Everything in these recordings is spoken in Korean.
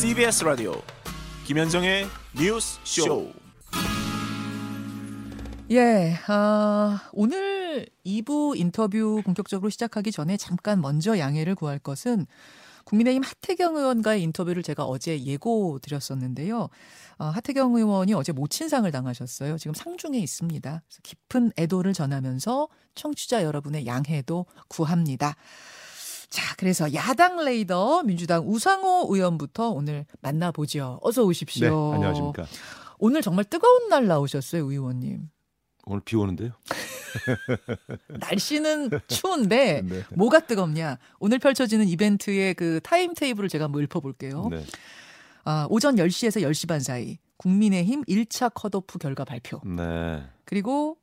CBS 라디오 김현정의 뉴스 쇼. 예, 아, 오늘 2부 인터뷰 본격적으로 시작하기 전에 잠깐 먼저 양해를 구할 것은 국민의힘 하태경 의원과의 인터뷰를 제가 어제 예고 드렸었는데요. 어, 하태경 의원이 어제 모친상을 당하셨어요. 지금 상중에 있습니다. 깊은 애도를 전하면서 청취자 여러분의 양해도 구합니다. 자, 그래서 야당 레이더 민주당 우상호 의원부터 오늘 만나보죠. 어서 네, 오십시오. 안녕하십니까. 오늘 정말 뜨거운 날 나오셨어요, 의원님. 오늘 비 오는데요. 날씨는 추운데 네. 뭐가 뜨겁냐? 오늘 펼쳐지는 이벤트의 그 타임 테이블을 제가 한번 읊어볼게요. 네. 아, 오전 10시에서 10시 반 사이 국민의힘 1차 컷오프 결과 발표. 네. 그리고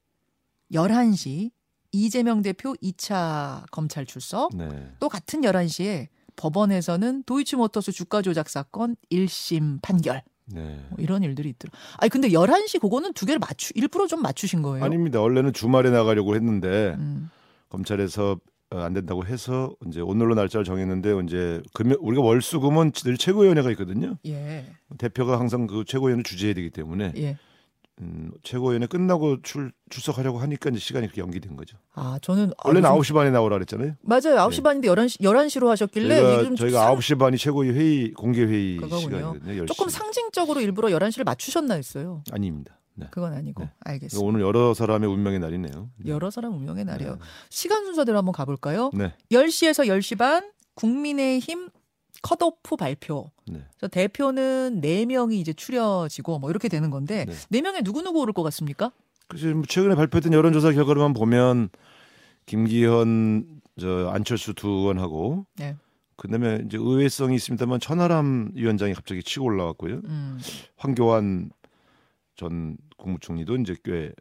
11시 이재명 대표 2차 검찰 출석. 네. 또 같은 11시에 법원에서는 도이치모터스 주가 조작 사건 1심 판결. 네. 뭐 이런 일들이 있더라. 아니 근데 11시 그거는 두 개를 맞추 일부러 좀 맞추신 거예요? 아닙니다. 원래는 주말에 나가려고 했는데 음. 검찰에서 어, 안 된다고 해서 이제 오늘로 날짜를 정했는데 이제 금요 우리가 월수금은 늘 최고위원회가 있거든요. 예. 대표가 항상 그 최고위원을 주재해야 되기 때문에 예. 음, 최고위원회 끝나고 출, 출석하려고 하니까 이제 시간이 그렇게 연기된 거죠. 아, 저는 아, 원래는 요즘- 9시 반에 나오라 그랬잖아요. 맞아요. 9시 네. 반인데 11시 11시로 하셨길래 저희가, 저희가 상- 9시 반이 최고위 회의 공개 회의. 시간이거든요. 10시. 조금 상징적으로 일부러 11시를 맞추셨나 했어요. 아닙니다. 네. 그건 아니고. 네. 알겠습니다. 오늘 여러 사람의 운명의 날이네요. 네. 여러 사람 운명의 날이에요. 네. 시간 순서대로 한번 가볼까요? 네. 10시에서 10시 반 국민의힘 컷오프 발표. 네. 대표는 4명이 이제 추려지고 뭐 이렇게 되는 건데 네. 네. 명에 누구누구 오를 것 같습니까? 그래서 뭐 최근에 발표된 여론조사 결과로만 보면 김기현 저 안철수 두 의원하고 네. 그다음에 이제 의외성이 있습니다만 천하람 위원장이 갑자기 치고 올라왔고요. 음. 황교안 전 국무총리도 이제 꽤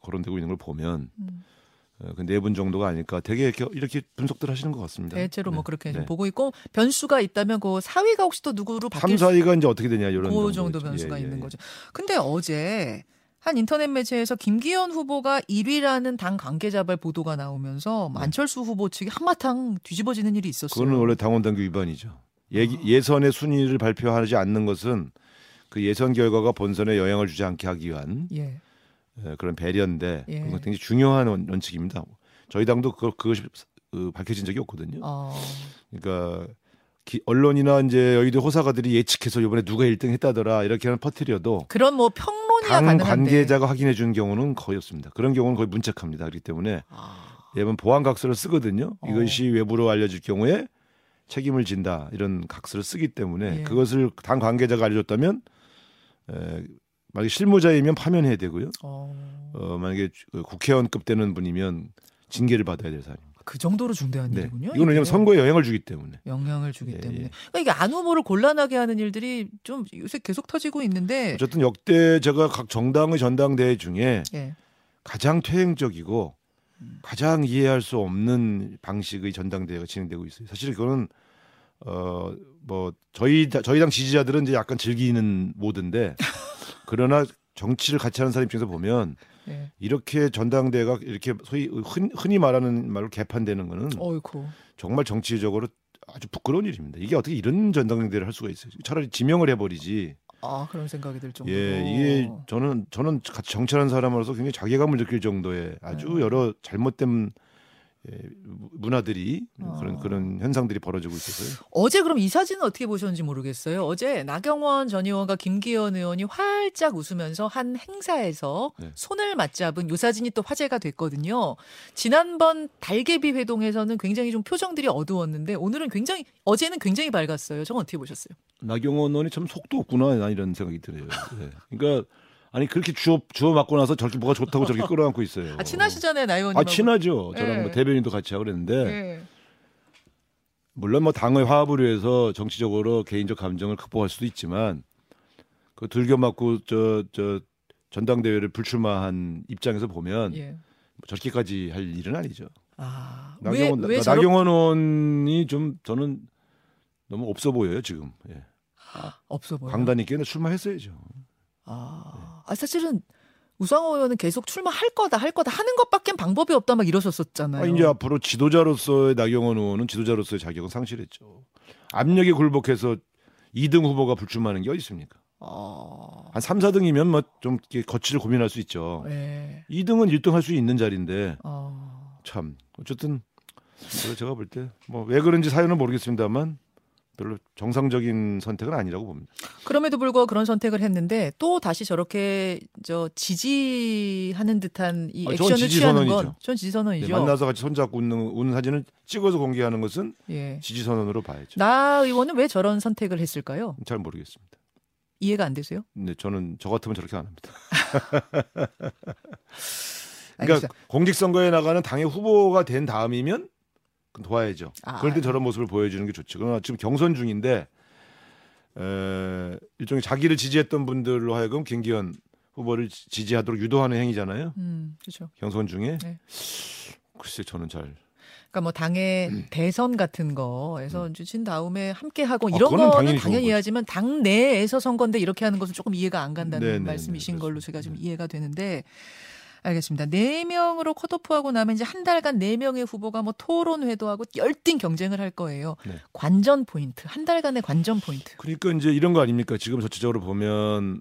거론되고 있는 걸 보면 음. 그네분 정도가 아닐까 되게 이렇게, 이렇게 분석들 하시는 것 같습니다. 대체로 뭐 네. 그렇게 네. 보고 있고 변수가 있다면 그 사위가 혹시 또 누구로 3, 바뀔 수 4위가 이제 어떻게 되냐 이런 그. 정도 변수가 예, 있는 예, 거죠. 근데 어제 한 인터넷 매체에서 김기현 후보가 1위라는 당 관계자발 보도가 나오면서 네. 안철수 후보 측이 한바탕 뒤집어지는 일이 있었어요. 그거는 원래 당원 당규 위반이죠. 아. 예선의 순위를 발표하지 않는 것은 그 예선 결과가 본선에 영향을 주지 않게 하기 위한 예. 에, 그런 배려인데 예. 그건 굉장히 중요한 원, 원칙입니다. 저희 당도 그걸 그것이 어, 밝혀진 적이 없거든요. 어. 그러니까 기, 언론이나 이제 여의도 호사가들이 예측해서 이번에 누가 1등 했다더라 이렇게 하는 퍼뜨려도 그런 뭐 평론이야 당 가능한데. 관계자가 확인해 준 경우는 거의 없습니다. 그런 경우는 거의 문책합니다. 그렇기 때문에 아. 예면 보안 각서를 쓰거든요. 어. 이것이 외부로 알려질 경우에 책임을 진다 이런 각서를 쓰기 때문에 예. 그것을 당 관계자가 알려줬다면 에, 만약에 실무자이면 파면해야 되고요. 어. 어, 만약에 그 국회의원급 되는 분이면 징계를 받아야 될 사안입니다. 그 정도로 중대한 네. 일이군요. 이거는 왜냐하면. 선거에 영향을 주기 때문에. 영향을 주기 예, 때문에. 예. 그러니까 이게 안 후보를 곤란하게 하는 일들이 좀 요새 계속 터지고 있는데. 어쨌든 역대 제가 각 정당의 전당대회 중에 예. 가장 퇴행적이고 음. 가장 이해할 수 없는 방식의 전당대회가 진행되고 있어요. 사실 그거는 어뭐 저희 다- 저희 당 지지자들은 이제 약간 즐기는 모드인데 그러나 정치를 같이 하는 사람 입장에서 보면 예. 이렇게 전당대회가 이렇게 소위 흔, 흔히 말하는 말로 개판되는 거는 어이쿠. 정말 정치적으로 아주 부끄러운 일입니다. 이게 어떻게 이런 전당대회를 할 수가 있어요? 차라리 지명을 해버리지. 아 그런 생각이 들 정도로. 예, 이게 저는 저는 같이 정치하는 사람으로서 굉장히 자괴감을 느낄 정도의 아주 네. 여러 잘못된 예, 문화들이 어. 그런 그런 현상들이 벌어지고 있어서요. 어제 그럼 이 사진은 어떻게 보셨는지 모르겠어요. 어제 나경원 전 의원과 김기현 의원이 활짝 웃으면서 한 행사에서 네. 손을 맞잡은 요 사진이 또 화제가 됐거든요. 지난번 달개비 회동에서는 굉장히 좀 표정들이 어두웠는데 오늘은 굉장히 어제는 굉장히 밝았어요. 저건 어떻게 보셨어요? 나경원 의원이 참 속도 없구나 나 이런 생각이 들어요. 예. 그러니까 아니 그렇게 주워 주워 맞고 나서 저렇게 뭐가 좋다고 저렇게 끌어안고 있어요. 아 친하시잖아요, 나 의원님. 아 친하죠. 저랑 예. 뭐 대변인도 같이 하고 그랬는데 예. 물론 뭐 당의 화합을 위해서 정치적으로 개인적 감정을 극복할 수도 있지만 그 들겨 맞고 저 저 전당대회를 불출마한 입장에서 보면 예. 저렇게까지 할 일은 아니죠. 아, 나경원 왜, 왜 나, 저렇게 나경원 의원이 좀 저는 너무 없어 보여요 지금. 예. 없어 보여요? 강단 있게는 출마했어야죠. 아, 아, 사실은 우상호 의원은 계속 출마할 거다, 할 거다 하는 것밖엔 방법이 없다 막 이러셨었잖아요. 아, 이제 앞으로 지도자로서의 나경원 의원은 지도자로서의 자격은 상실했죠. 압력에 굴복해서 2등 후보가 불출마하는 게 어디 있습니까? 어. 한 3, 4등이면 뭐 좀 거치를 고민할 수 있죠. 네. 2등은 1등 할 수 있는 자리인데 어. 참 어쨌든 제가 볼 때 뭐 왜 그런지 사연은 모르겠습니다만 별로 정상적인 선택은 아니라고 봅니다. 그럼에도 불구하고 그런 선택을 했는데 또 다시 저렇게 저 지지하는 듯한 이 아, 액션을 취하는 선언이죠. 건전 지지 네, 선언이죠. 만나서 같이 손잡고 웃는, 웃는 사진을 찍어서 공개하는 것은 예. 지지 선언으로 봐야죠. 나 의원은 왜 저런 선택을 했을까요? 잘 모르겠습니다. 이해가 안 되세요? 근데 저는 저 같으면 저렇게 안 합니다. 그러니까 알겠어요. 공직 선거에 나가는 당의 후보가 된 다음이면 도와야죠. 아. 그럴 때 저런 모습을 보여주는 게 좋죠. 그러나 지금 경선 중인데 에, 일종의 자기를 지지했던 분들로 하여금 김기현 후보를 지- 지지하도록 유도하는 행위잖아요. 음, 그렇죠. 경선 중에 네. 글쎄 저는 잘 그러니까 뭐 당의 대선 같은 거에서 이제 진 다음에 함께 하고 음. 아, 이런 그거는 거는 당연히 당연히. 이해하지만 당 내에서 선거인데 이렇게 하는 것은 조금 이해가 안 간다는 네, 네, 말씀이신 네, 걸로. 제가 좀 이해가 되는데 알겠습니다. 네 명으로 컷오프하고 나면 이제 한 달간 네 명의 후보가 뭐 토론회도 하고 열띤 경쟁을 할 거예요. 네. 관전 포인트 한 달간의 관전 포인트. 그러니까 이제 이런 거 아닙니까? 지금 전체적으로 보면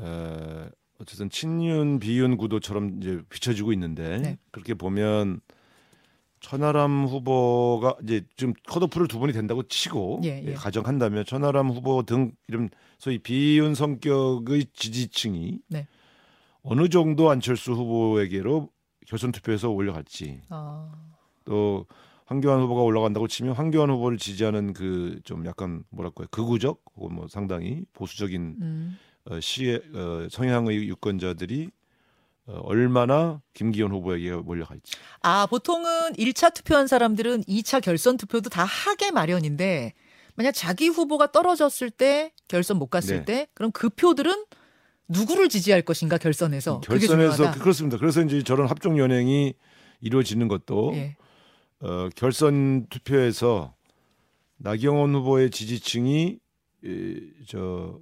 에, 어쨌든 친윤 비윤 구도처럼 이제 비춰지고 있는데 네. 그렇게 보면 천하람 후보가 이제 지금 컷오프를 두 분이 된다고 치고 예, 예. 가정한다면 천하람 후보 등 이런 소위 비윤 성격의 지지층이 네. 어느 정도 안철수 후보에게로 결선 투표에서 올라갈지 아, 또 황교안 후보가 올라간다고 치면 황교안 후보를 지지하는 그 좀 약간 뭐랄까요 극우적 혹은 뭐 상당히 보수적인 음, 어, 시의 어, 성향의 유권자들이 어, 얼마나 김기현 후보에게 몰려갈지. 아 보통은 1차 투표한 사람들은 2차 결선 투표도 다 하게 마련인데 만약 자기 후보가 떨어졌을 때 결선 못 갔을 네. 때 그럼 그 표들은 누구를 지지할 것인가 결선에서 결선에서 중요하다. 그렇습니다. 그래서 이제 저런 합종 연행이 이루어지는 것도 예. 어, 결선 투표에서 나경원 후보의 지지층이 이, 저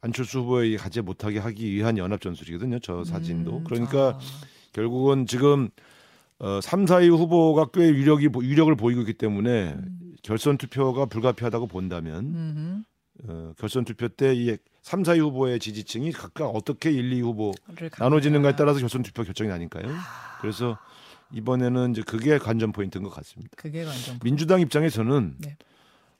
안철수 후보에게 가지 못하게 하기 위한 연합 전술이거든요. 저 사진도. 음, 그러니까 아, 결국은 지금 어, 3, 4위 후보가 꽤 유력이 보- 유력을 보이고 있기 때문에 음. 결선 투표가 불가피하다고 본다면. 어, 결선 투표 때이 3, 4위 후보의 지지층이 각각 어떻게 1, 2 후보 를 나눠지는가에. 따라서 결선 투표 결정이 나니까요. 아. 그래서 이번에는 이제 그게 관전 포인트인 것 같습니다. 그게 완전 민주당 입장에서는 네.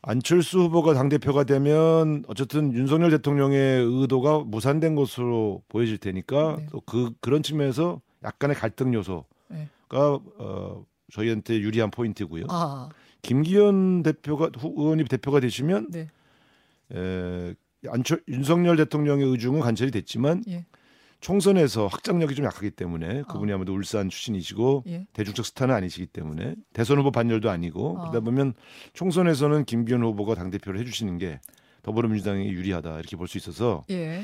안철수 후보가 당 대표가 되면 어쨌든 윤석열 대통령의 의도가 무산된 것으로 보여질 테니까 네. 또그 그런 측면에서 약간의 갈등 요소가 네. 어, 저희한테 유리한 포인트고요. 아, 김기현 대표가 후, 의원이 대표가 되시면 네. 에, 안철 윤석열 대통령의 의중은 관철이 됐지만 예. 총선에서 확장력이 좀 약하기 때문에 그분이 아. 아무래도 울산 출신이시고 예. 대중적 스타는 아니시기 때문에 대선 후보 반열도 아니고 아. 그러다 보면 총선에서는 김기현 후보가 당 대표를 해주시는 게 더불어민주당이 유리하다 이렇게 볼 수 있어서 예.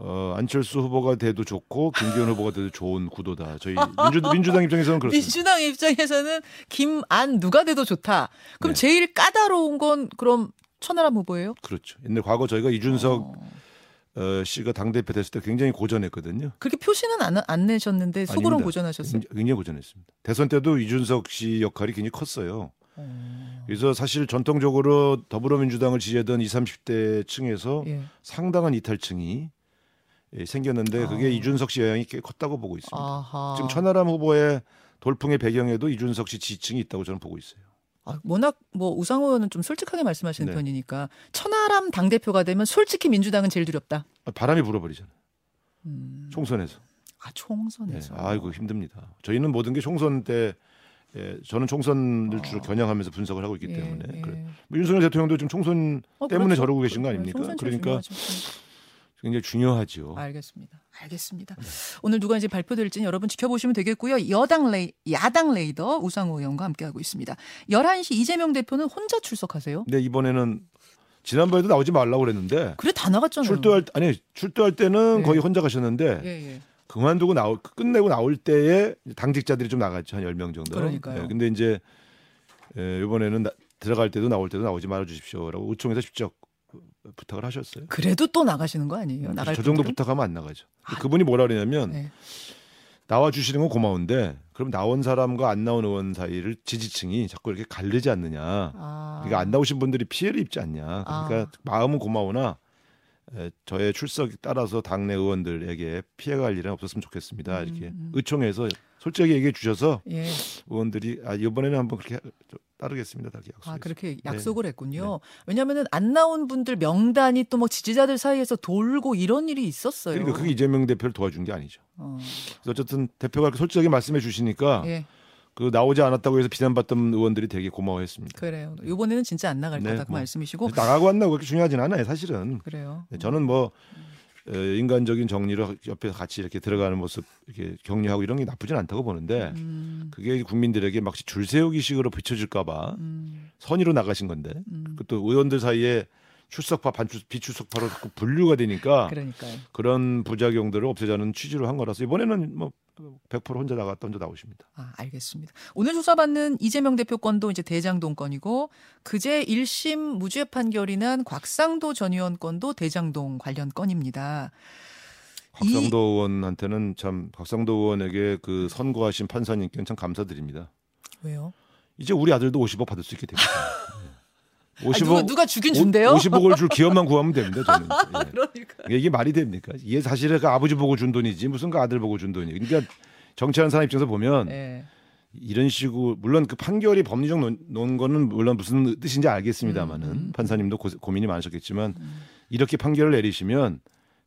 어, 안철수 후보가 돼도 좋고 김기현 후보가 돼도 좋은 구도다. 저희 민주, 민주당 입장에서는 그렇습니다. 민주당 입장에서는 김 안 누가 돼도 좋다. 그럼 네. 제일 까다로운 건 그럼 천하람 후보예요? 그렇죠. 옛날 과거 저희가 이준석 어. 어, 씨가 당 대표 됐을 때 굉장히 고전했거든요. 그렇게 표시는 안, 안 내셨는데 속으로는. 고전하셨어요. 굉장히- 굉장히 고전했습니다. 대선 때도 이준석 씨 역할이 굉장히 컸어요. 어. 그래서 사실 전통적으로 더불어민주당을 지지하던 20, 30대 층에서 예. 상당한 이탈층이 예, 생겼는데 그게 아. 이준석 씨 영향이 꽤 컸다고 보고 있습니다. 아하. 지금 천하람 후보의 돌풍의 배경에도 이준석 씨 지층이 있다고 저는 보고 있어요. 아, 워낙 뭐 우상호 의원은 좀 솔직하게 말씀하시는 네. 편이니까 천하람 당 대표가 되면 솔직히 민주당은 제일 두렵다. 아, 바람이 불어버리잖아요. 음. 총선에서. 아 네. 총선에서. 아이고 힘듭니다. 저희는 모든 게 총선 때 예, 저는 총선을 주로 어. 겨냥하면서 분석을 하고 있기 예, 때문에 예. 그래. 뭐 윤석열 대통령도 지금 총선 어, 때문에 그렇죠. 저러고 계신 거 그- 아닙니까? 그러니까 중요하죠. 굉장히 중요하죠. 알겠습니다. 알겠습니다. 네. 오늘 누가 이제 발표될지는 여러분 지켜보시면 되겠고요. 여당 레이, 야당 레이더 우상호 의원과 함께하고 있습니다. 11시 이재명 대표는 혼자 출석하세요? 근데 이번에는 지난번에도 나오지 말라고 그랬는데 그래 다 나갔잖아요. 출두할 아니 출두할 때는 네. 거의 혼자 가셨는데 예, 예. 그만두고 나올 끝내고 나올 때에 당직자들이 좀 나갔죠 한 10명 정도. 그러니까요. 네, 근데 이제 에, 이번에는 나- 들어갈 때도 나올 때도 나오지 말아 주십시오라고 의총에서 직접 부탁을 하셨어요. 그래도 또 나가시는 거 아니에요? 나갈 저 정도 분들은? 부탁하면 안 나가죠. 아, 그분이 뭐라 그러냐면 네. 나와 주시는 건 고마운데 그럼 나온 사람과 안 나온 의원 사이를 지지층이 자꾸 이렇게 갈리지 않느냐. 아. 그러니까 안 나오신 분들이 피해를 입지 않냐. 그러니까 아. 마음은 고마우나 에, 저의 출석 따라서 당내 의원들에게 피해갈 일은 없었으면 좋겠습니다. 이렇게 음. 의총에서 솔직하게 얘기해 주셔서 예. 의원들이 아 이번에는 한번 그렇게 좀 따르겠습니다. 다 약속. 아, 그렇게 네. 약속을 했군요. 왜냐면은 안 나온 분들 명단이 또 뭐 지지자들 사이에서 돌고 이런 일이 있었어요. 그러니까 그게 이재명 대표를 도와준 게 아니죠. 어. 그래서 어쨌든 대표가 솔직하게 말씀해 주시니까 예. 그 나오지 않았다고 해서 비난받던 의원들이 되게 고마워했습니다. 그래요. 이번에는 진짜 안 나갈 네, 거다 그 뭐. 말씀이시고 나가고 안 나고 그렇게 중요하진 않아요, 사실은. 그래요. 네, 저는 뭐 어, 인간적인 정리를 옆에서 같이 이렇게 들어가는 모습 이렇게 격려하고 이런 게 나쁘진 않다고 보는데 음, 그게 국민들에게 막 줄 세우기식으로 비춰질까봐 음, 선의로 나가신 건데 음. 그또 의원들 사이에 출석파 반출 비출석파로 자꾸 분류가 되니까 그러니까요. 그런 부작용들을 없애자는 취지로 한 거라서 이번에는 뭐 100% 혼자 나갔다 혼자 나오십니다. 아, 알겠습니다. 오늘 조사받는 이재명 대표 건도 이제 대장동 건이고 그제 1심 무죄 판결이 난 곽상도 전 의원 건도 대장동 관련 건입니다. 곽상도 의원한테는 참 곽상도 의원에게 그 선고하신 판사님께는 참 감사드립니다. 왜요? 이제 우리 아들도 50억 받을 수 있게 됩니다. 네. 아, 누가, 누가 주긴 준대요? 50억을 줄 기업만 구하면 됩니다. 저는. 예. 그러니까. 이게 말이 됩니까? 이게 사실은 그 아버지 보고 준 돈이지 무슨 그 아들 보고 준 돈이. 그러니까 정치하는 사람 입장에서 보면 예. 이런 식으로 물론 그 판결이 법리적 논, 논 거는 물론 무슨 뜻인지 알겠습니다만은 음, 음. 판사님도 고, 고민이 많으셨겠지만 이렇게 판결을 내리시면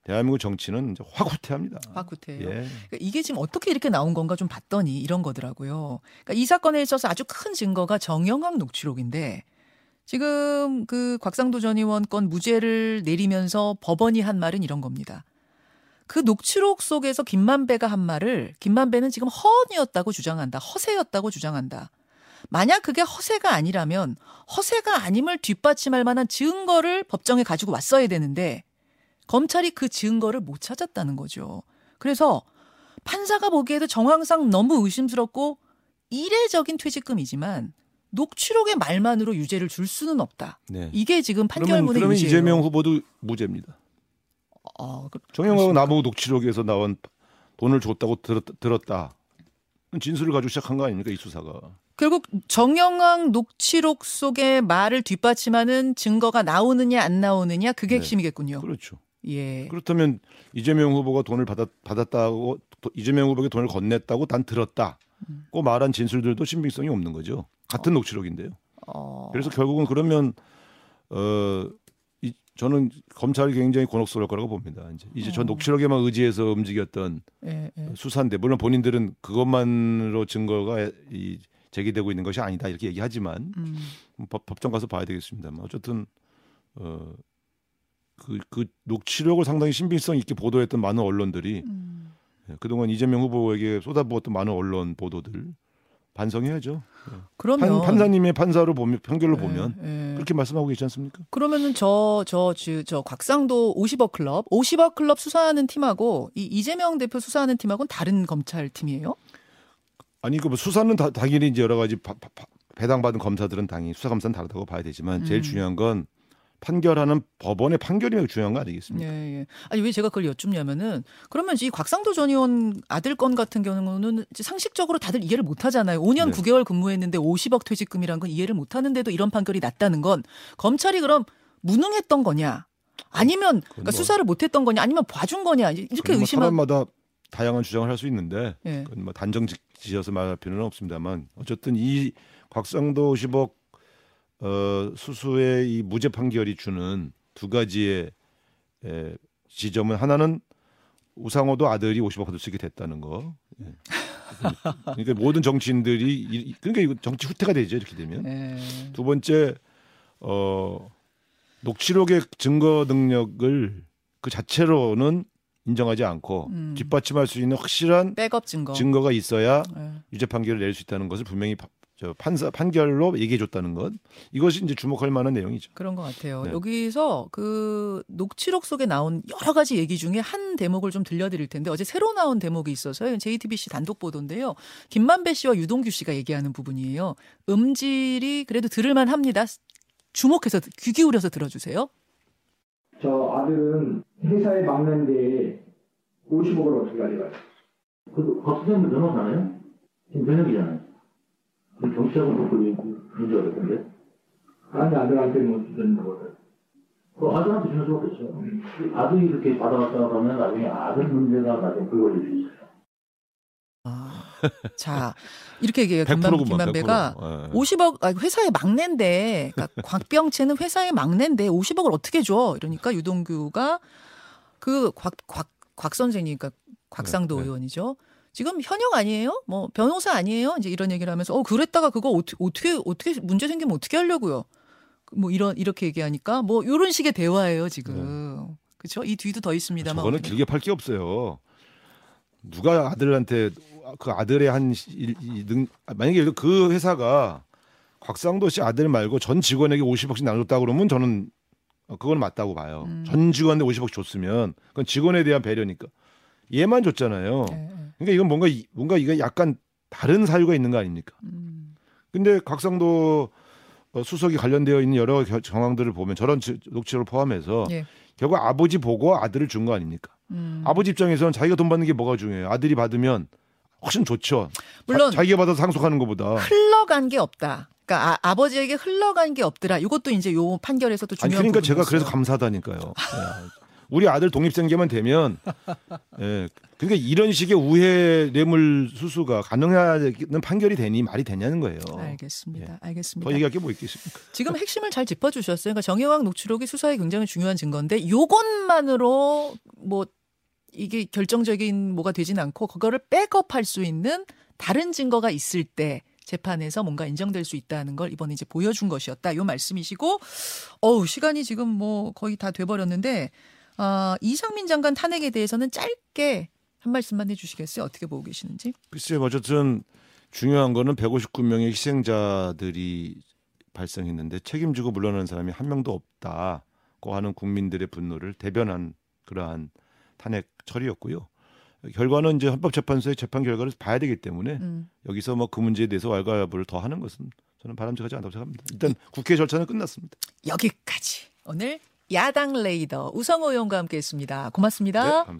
대한민국 정치는 이제 확 후퇴합니다. 화구태예요. 예. 그러니까 이게 지금 어떻게 이렇게 나온 건가 좀 봤더니 이런 거더라고요. 그러니까 이 사건에 있어서 아주 큰 증거가 정영학 녹취록인데 지금 그 곽상도 전 의원 건 무죄를 내리면서 법원이 한 말은 이런 겁니다. 그 녹취록 속에서 김만배가 한 말을 김만배는 지금 허언이었다고 주장한다. 허세였다고 주장한다. 만약 그게 허세가 아니라면 허세가 아님을 뒷받침할 만한 증거를 법정에 가지고 왔어야 되는데 검찰이 그 증거를 못 찾았다는 거죠. 그래서 판사가 보기에도 정황상 너무 의심스럽고 이례적인 퇴직금이지만 녹취록의 말만으로 유죄를 줄 수는 없다. 네. 이게 지금 그러면, 판결문의 그러면 유죄예요. 이재명 후보도 무죄입니다. 어, 그- 정영하고 나보고 녹취록에서 나온 돈을 줬다고 들었, 들었 다. 진술을 가지고 시작한 거 아닙니까 이 수사가? 결국 정영학 녹취록 속의 말을 뒷받침하는 증거가 나오느냐 안 나오느냐 그게 네. 핵심이겠군요. 그렇죠. 예. 그렇다면 이재명 후보가 돈을 받았, 받았다고 또 이재명 후보에게 돈을 건넸다고 난 들었다. 음. 고 말한 진술들도 신빙성이 없는 거죠. 같은 녹취록인데요. 어. 그래서 결국은 그러면 어 이, 저는 검찰이 굉장히 곤혹스러울 거라고 봅니다. 이제 이제 저 어. 녹취록에만 의지해서 움직였던 예, 예. 수사인데 물론 본인들은 그것만으로 증거가 이 제기되고 있는 것이 아니다 이렇게 얘기하지만 음. 법, 법정 가서 봐야 되겠습니다만 어쨌든 어, 그, 그 녹취록을 상당히 신빙성 있게 보도했던 많은 언론들이 음. 예, 그동안 이재명 후보에게 쏟아부었던 많은 언론 보도들 반성해야죠. 그러면 판, 판사님의 판사로 보면 판결로 예, 보면 예. 그렇게 말씀하고 계시지 않습니까? 그러면은 저저 저 곽상도 50억 클럽, 50억 클럽 수사하는 팀하고 이 이재명 대표 수사하는 팀하고는 다른 검찰 팀이에요? 아니 그 뭐 수사는 다, 당연히 이제 여러 가지 바- 바- 바- 배당받은 검사들은 당연히 수사 감사는 다르다고 봐야 되지만 제일 음. 중요한 건 판결하는 법원의 판결이 중요한 거 아니겠습니까? 예, 예. 아니 왜 제가 그걸 여쭙냐면은 그러면 이 곽상도 전 의원 아들 건 같은 경우는 상식적으로 다들 이해를 못 하잖아요. 5년 네. 9개월 근무했는데 50억 퇴직금이란 건 이해를 못 하는데도 이런 판결이 났다는 건 검찰이 그럼 무능했던 거냐? 아니면 그러니까 뭐- 수사를 못 했던 거냐? 아니면 봐준 거냐? 이렇게 뭐 의심한 사람마다 다양한 주장을 할 수 있는데 예. 뭐 단정 지- 지어서 말할 필요는 없습니다만 어쨌든 이 곽상도 10억 어, 수수의 이 무죄 판결이 주는 두 가지의 에, 지점은 하나는 우상호도 아들이 50억 받을 수 있게 됐다는 거. 예. 그러니까 모든 정치인들이 이- 그러니까 이거 정치 후퇴가 되죠 이렇게 되면. 예. 두 번째 어 녹취록의 증거 능력을 그 자체로는 인정하지 않고 음. 뒷받침할 수 있는 확실한 백업 증거. 증거가 있어야 예. 유죄 판결을 낼 수 있다는 것을 분명히 파- 저 판사 판결로 얘기해 줬다는 것 이것이 이제 주목할 만한 내용이죠. 그런 것 같아요. 네. 여기서 그 녹취록 속에 나온 여러 가지 얘기 중에 한 대목을 좀 들려드릴 텐데 어제 새로 나온 대목이 있어서요. JTBC 단독 보도인데요. 김만배 씨와 유동규 씨가 얘기하는 부분이에요. 음질이 그래도 들을만 합니다. 주목해서 귀 기울여서 들어주세요. 저 아들은 회사에 막는데 50억을 어떻게 가져가요? 그 박수장도 변호사나요? 김근혁이잖아요. 그 정치하고 놓고 그런 줄 알았던데. 아니 아들한테 뭐 주는 거를. 그 아들한테 주는 수밖에 없죠. 그 아들이 이렇게 받아왔다 그러면 나중에 아들 문제가 나중에 불거질 수 있어요. 아, 자 이렇게 얘기해요. 100% 김만, 구만, 김만배가 100%. 예. 50억 아, 회사의 막내인데 그러니까 곽병채는 회사의 막내인데 50억을 어떻게 줘? 이러니까 유동규가 그 곽 곽 곽 선생님 그러니까 곽상도 네, 네. 의원이죠. 지금 현역 아니에요? 뭐 변호사 아니에요? 이제 이런 얘기를 하면서 어 그랬다가 그거 어떻게 어떻게 어떻게 문제 생기면 어떻게 하려고요? 뭐 이런 이렇게 얘기하니까 뭐 이런 식의 대화예요 지금. 그렇죠? 이 뒤도 더 있습니다만. 저거는 어떻게- 길게 팔 게 없어요. 누가 아들한테 그 아들의 한 일- 이 능, 만약에 예를 들어 그 회사가 곽상도 씨 아들 말고 전 직원에게 50억씩 나눠줬다 그러면 저는 어, 그건 맞다고 봐요. 음. 전 직원한테 50억 줬으면 그건 직원에 대한 배려니까 얘만 줬잖아요. 예, 예. 그러니까 이건 뭔가 이- 뭔가 이게 약간 다른 사유가 있는 거 아닙니까? 음. 근데 곽상도 어, 수석이 관련되어 있는 여러 겨- 정황들을 보면 저런 지- 녹취록을 포함해서 예. 결국 아버지 보고 아들을 준 거 아닙니까? 음. 아버지 입장에서는 자기가 돈 받는 게 뭐가 중요해요? 아들이 받으면 훨씬 좋죠. 물론 자, 기가 받아서 상속하는 것보다. 흘러간 게 없다. 그러니까 아, 버지에게 흘러간 게 없더라. 이것도 이제 요 판결에서도 아니 중요한 그러니까 제가 부분이었어요. 그래서 감사하다니까요. 예. 우리 아들 독립생계만 되면, 예. 그러니까 이런 식의 우회 뇌물 수수가 가능하는 판결이 되니 말이 되냐는 거예요. 알겠습니다. 예. 알겠습니다. 더 얘기할 게 뭐 있겠습니까? 지금 핵심을 잘 짚어주셨어요. 그러니까 정의왕 녹취록이 수사에 굉장히 중요한 증거인데 요것만으로 뭐 이게 결정적인 뭐가 되진 않고 그거를 백업할 수 있는 다른 증거가 있을 때 재판에서 뭔가 인정될 수 있다는 걸 이번에 이제 보여준 것이었다. 요 말씀이시고, 어우 시간이 지금 뭐 거의 다 돼버렸는데 아, 이상민 장관 탄핵에 대해서는 짧게 한 말씀만 해주시겠어요? 어떻게 보고 계시는지? 글쎄요, 어쨌든 중요한 거는 159명의 희생자들이 발생했는데 책임지고 물러나는 사람이 한 명도 없다고 하는 국민들의 분노를 대변한 그러한 탄핵 처리였고요. 결과는 이제 헌법재판소의 재판 결과를 봐야 되기 때문에 음. 여기서 뭐 그 문제에 대해서 왈가왈부를 더 하는 것은 저는 바람직하지 않다고 생각합니다. 일단 국회 절차는 끝났습니다. 여기까지 오늘 야당 레이더 우성호 의원과 함께했습니다. 고맙습니다. 네, 감사합니다.